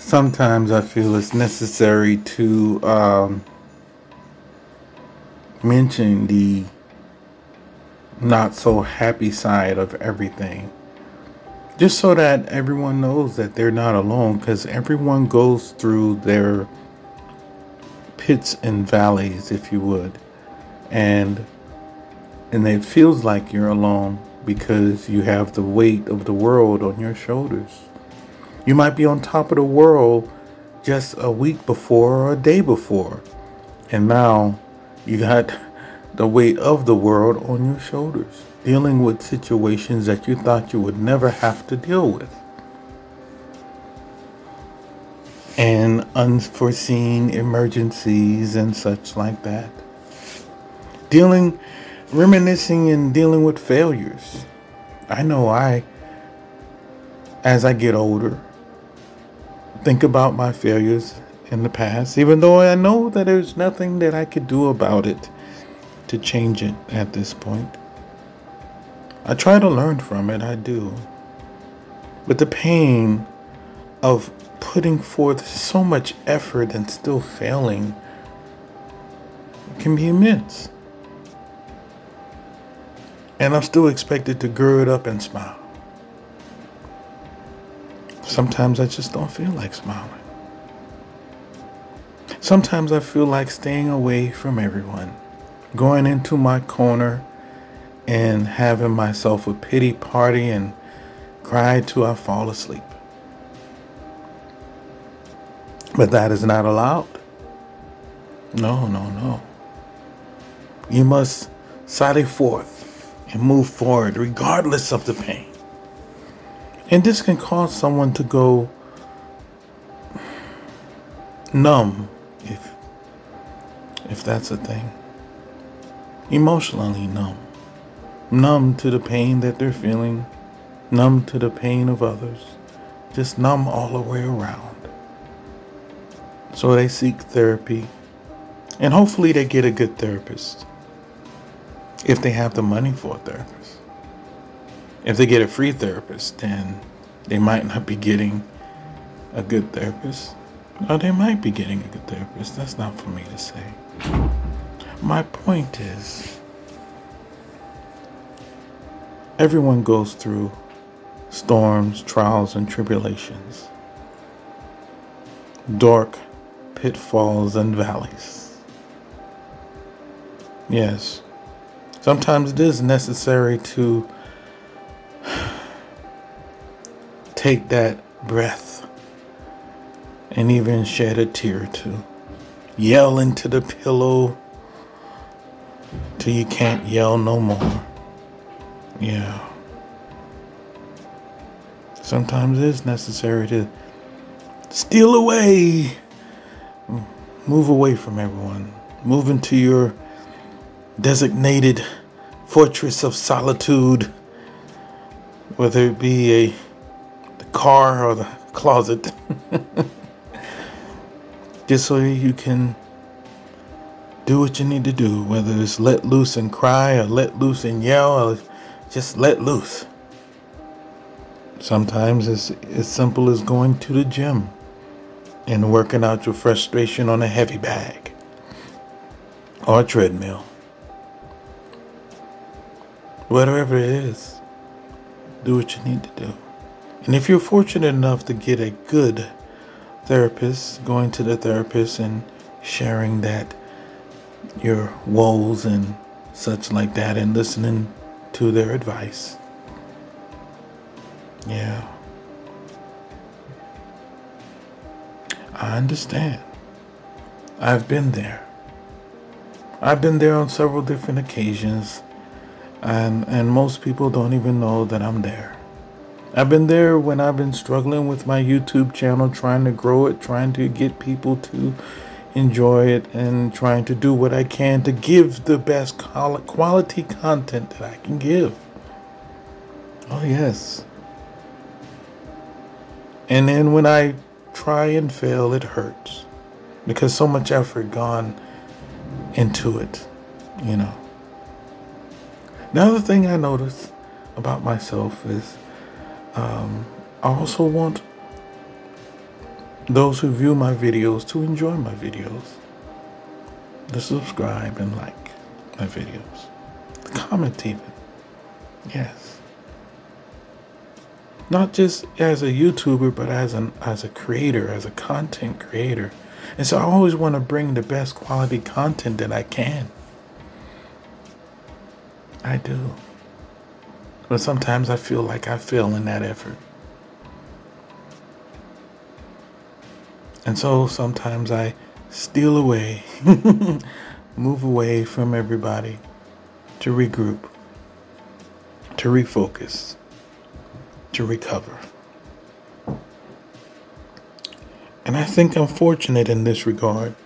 sometimes I feel it's necessary to um, mention the not so happy side of everything. Just so that everyone knows that they're not alone, because everyone goes through their pits and valleys, if you would. And and it feels like you're alone because you have the weight of the world on your shoulders. You might be on top of the world just a week before or a day before. And now you got the weight of the world on your shoulders, dealing with situations that you thought you would never have to deal with. And unforeseen emergencies and such like that. Dealing, reminiscing and dealing with failures. I know I, as I get older, think about my failures in the past, even though I know that there's nothing that I could do about it to change it at this point. I try to learn from it, I do. But the pain of putting forth so much effort and still failing can be immense. And I'm still expected to gird up and smile. Sometimes I just don't feel like smiling. Sometimes I feel like staying away from everyone, going into my corner and having myself a pity party and cry till I fall asleep. But that is not allowed. No, no, no. You must sally forth and move forward regardless of the pain. And this can cause someone to go numb if if that's a thing. Emotionally numb. Numb to the pain that they're feeling, numb to the pain of others, just numb all the way around. So they seek therapy, and hopefully they get a good therapist if they have the money for a therapist. If they get a free therapist, then they might not be getting a good therapist. Or they might be getting a good therapist. That's not for me to say. My point is everyone goes through storms, trials, and tribulations, dark pitfalls and valleys. Yes, sometimes it is necessary to take that breath and even shed a tear or two. Yell into the pillow till you can't yell no more. Yeah. Sometimes it is necessary to steal away, move away from everyone, move into your designated fortress of solitude, whether it be a car or the closet. Just so you can do what you need to do, whether it's let loose and cry or let loose and yell or just let loose. Sometimes it's as simple as going to the gym and working out your frustration on a heavy bag or treadmill. Whatever it is, do what you need to do. And if you're fortunate enough to get a good therapist, going to the therapist and sharing that, your woes and such like that, and listening to their advice. Yeah. I understand. I've been there. I've been there on several different occasions, and, and most people don't even know that I'm there. I've been there when I've been struggling with my YouTube channel, trying to grow it, trying to get people to enjoy it, and trying to do what I can to give the best quality content that I can give. Oh, yes. And then when I try and fail, it hurts because so much effort gone into it, you know. The other thing I notice about myself is um, I also want those who view my videos to enjoy my videos, to subscribe and like my videos, comment even. Yes. Not just as a YouTuber, but as an as a creator, as a content creator. And so I always want to bring the best quality content that I can. I do. But sometimes I feel like I fail in that effort. And so sometimes I steal away, move away from everybody to regroup, to refocus, to recover. And I think I'm fortunate in this regard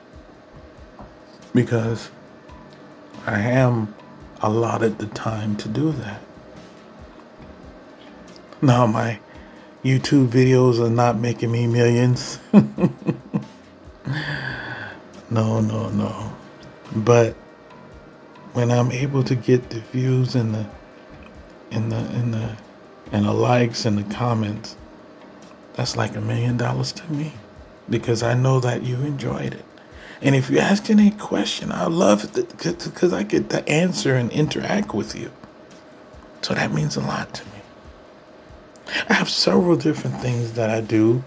because I am allotted the time to do that. Now, my YouTube videos are not making me millions. no, no, no. But when I'm able to get the views and the and the and the and the likes and the comments, that's like a million dollars to me because I know that you enjoyed it. And if you ask any question, I love it because I get to answer and interact with you. So that means a lot to me. I have several different things that I do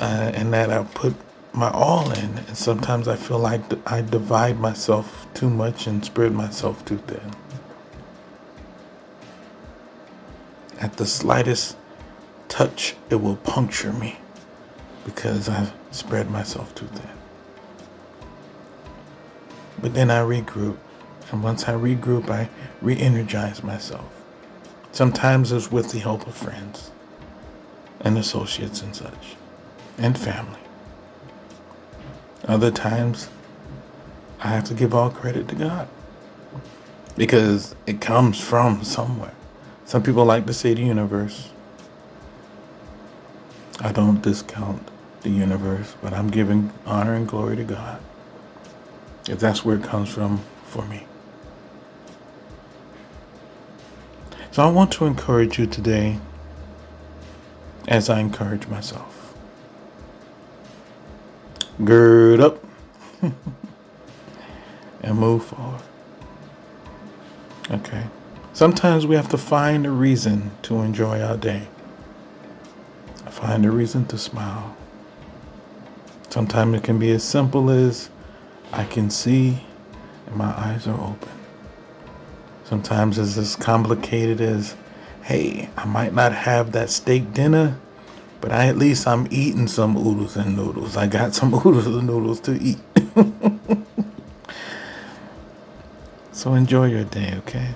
uh, and that I put my all in. And sometimes I feel like I divide myself too much and spread myself too thin. At the slightest touch, it will puncture me because I've spread myself too thin. But then I regroup. And once I regroup, I re energize myself. Sometimes it's with the help of friends and associates and such, and family. Other times, I have to give all credit to God because it comes from somewhere. Some people like to say the universe. I don't discount the universe, but I'm giving honor and glory to God if that's where it comes from for me. So I want to encourage you today as I encourage myself. Gird up and move forward. Okay. Sometimes we have to find a reason to enjoy our day. Find a reason to smile. Sometimes it can be as simple as I can see and my eyes are open. Sometimes it's as complicated as, hey, I might not have that steak dinner, but I, at least I'm eating some oodles and noodles. I got some oodles and noodles to eat. so enjoy your day, okay?